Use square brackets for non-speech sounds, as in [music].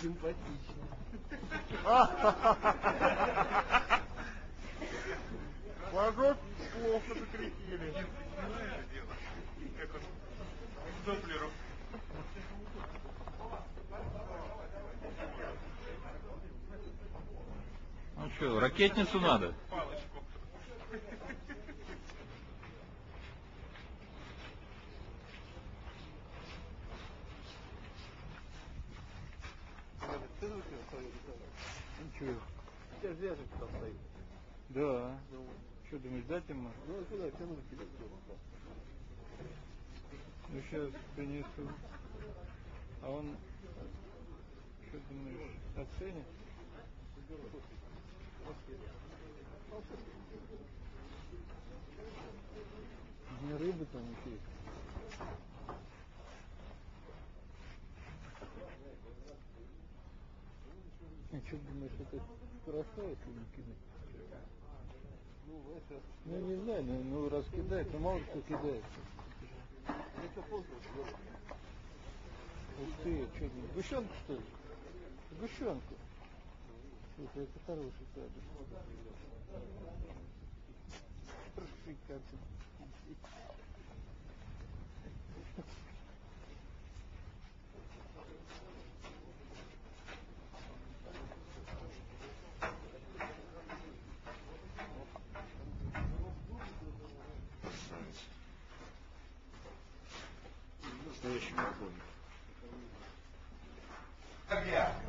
Симпатично. Ложок [laughs] плохо закрепили. Как он Доплеру. Что, ракетницу надо? Да. Что думаешь, дать ему? Ну, куда тянуть тебе? Ну сейчас принесу. А он, что думаешь, оценит? Не рыбы там есть. А что думаешь, это хорошо, если не кидать? Ну. Ну, не знаю, ну, ну раз кидает, ну мало кто кидает. Это поздно, Ух ты, что сгущенку что ли? Сгущенку. Это, ну, это хороший кадр. Хороший кадр. Настоящий огонь. Как я?